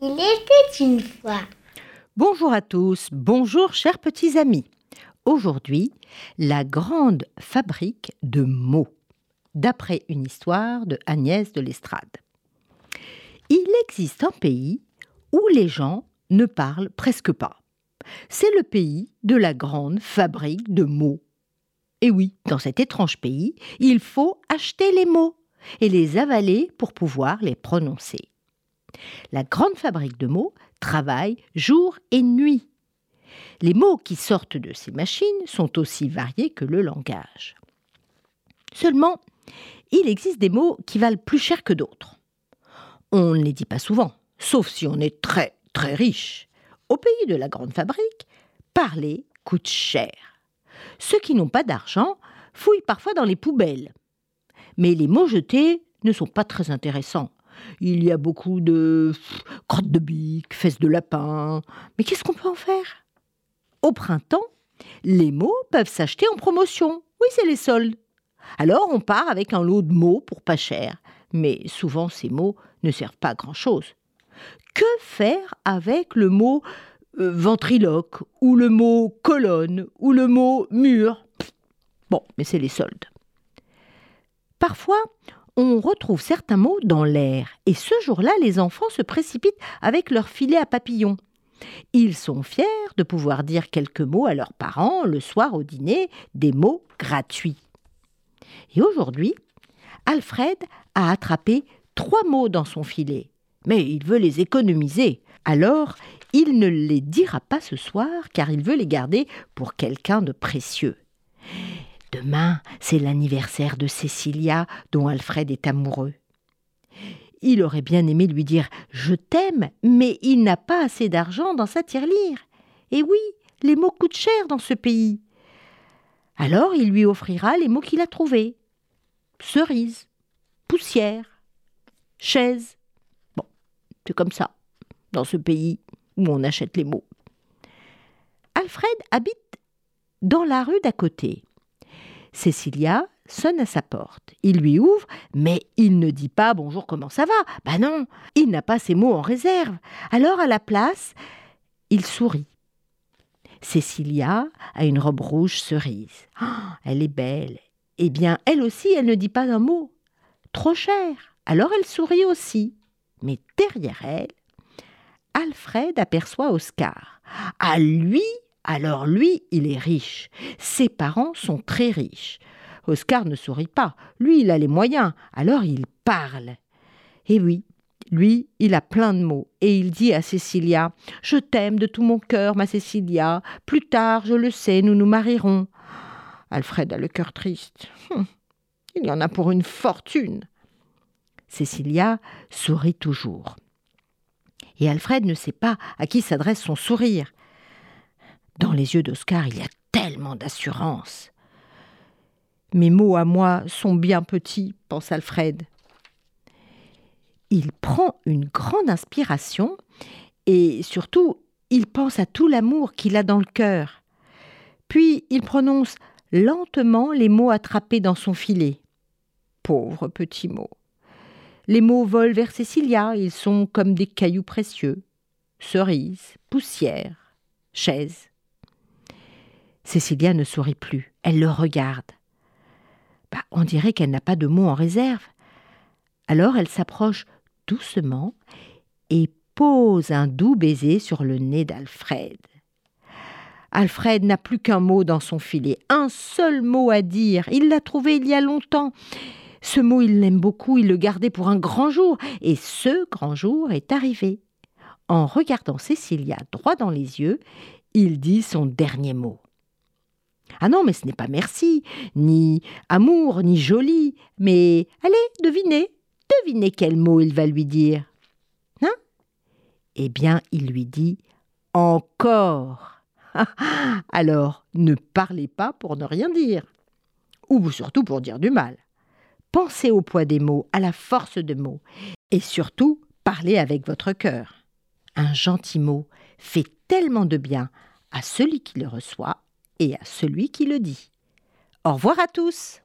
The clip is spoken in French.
Il était une fois. Bonjour à tous, bonjour chers petits amis. Aujourd'hui, la grande fabrique de mots, d'après une histoire de Agnès de l'Estrade. Il existe un pays où les gens ne parlent presque pas. C'est le pays de la grande fabrique de mots. Et oui, dans cet étrange pays, il faut acheter les mots et les avaler pour pouvoir les prononcer. La grande fabrique de mots travaille jour et nuit. Les mots qui sortent de ces machines sont aussi variés que le langage. Seulement, il existe des mots qui valent plus cher que d'autres. On ne les dit pas souvent, sauf si on est très très riche. Au pays de la grande fabrique, parler coûte cher. Ceux qui n'ont pas d'argent fouillent parfois dans les poubelles. Mais les mots jetés ne sont pas très intéressants. Il y a beaucoup de crottes de bique, fesses de lapin. Mais qu'est-ce qu'on peut en faire? Au printemps, les mots peuvent s'acheter en promotion. Oui, c'est les soldes. Alors on part avec un lot de mots pour pas cher. Mais souvent ces mots ne servent pas à grand-chose. Que faire avec le mot euh, ventriloque ou le mot colonne ou le mot mur? Bon, mais c'est les soldes. Parfois, on retrouve certains mots dans l'air, et ce jour-là, les enfants se précipitent avec leur filet à papillons. Ils sont fiers de pouvoir dire quelques mots à leurs parents le soir au dîner, des mots gratuits. Et aujourd'hui, Alfred a attrapé trois mots dans son filet, mais il veut les économiser. Alors, il ne les dira pas ce soir car il veut les garder pour quelqu'un de précieux. Demain, c'est l'anniversaire de Cécilia dont Alfred est amoureux. Il aurait bien aimé lui dire Je t'aime, mais il n'a pas assez d'argent dans sa tirelire. Et oui, les mots coûtent cher dans ce pays. Alors il lui offrira les mots qu'il a trouvés cerise, poussière, chaise. Bon, c'est comme ça, dans ce pays où on achète les mots. Alfred habite dans la rue d'à côté. Cécilia sonne à sa porte. Il lui ouvre, mais il ne dit pas bonjour, comment ça va? Ben non, il n'a pas ces mots en réserve. Alors, à la place, il sourit. Cécilia a une robe rouge cerise. Oh, elle est belle. Eh bien, elle aussi, elle ne dit pas un mot. Trop cher. Alors elle sourit aussi. Mais derrière elle, Alfred aperçoit Oscar. À lui, alors lui, il est riche. Ses parents sont très riches. Oscar ne sourit pas. Lui, il a les moyens. Alors il parle. Et oui, lui, il a plein de mots. Et il dit à Cécilia Je t'aime de tout mon cœur, ma Cécilia. Plus tard, je le sais, nous nous marierons. Alfred a le cœur triste. Hum, il y en a pour une fortune. Cécilia sourit toujours. Et Alfred ne sait pas à qui s'adresse son sourire. Dans les yeux d'Oscar, il y a tellement d'assurance. Mes mots à moi sont bien petits, pense Alfred. Il prend une grande inspiration et surtout, il pense à tout l'amour qu'il a dans le cœur. Puis il prononce lentement les mots attrapés dans son filet. Pauvre petit mot. Les mots volent vers Cécilia, ils sont comme des cailloux précieux. Cerise, poussière, chaise. Cécilia ne sourit plus, elle le regarde. Bah, on dirait qu'elle n'a pas de mots en réserve. Alors elle s'approche doucement et pose un doux baiser sur le nez d'Alfred. Alfred n'a plus qu'un mot dans son filet, un seul mot à dire. Il l'a trouvé il y a longtemps. Ce mot, il l'aime beaucoup, il le gardait pour un grand jour, et ce grand jour est arrivé. En regardant Cécilia droit dans les yeux, il dit son dernier mot. Ah non, mais ce n'est pas merci, ni amour, ni joli, mais allez, devinez, devinez quel mot il va lui dire. Hein? Eh bien, il lui dit encore. Alors, ne parlez pas pour ne rien dire, ou surtout pour dire du mal. Pensez au poids des mots, à la force de mots, et surtout, parlez avec votre cœur. Un gentil mot fait tellement de bien à celui qui le reçoit et à celui qui le dit. Au revoir à tous.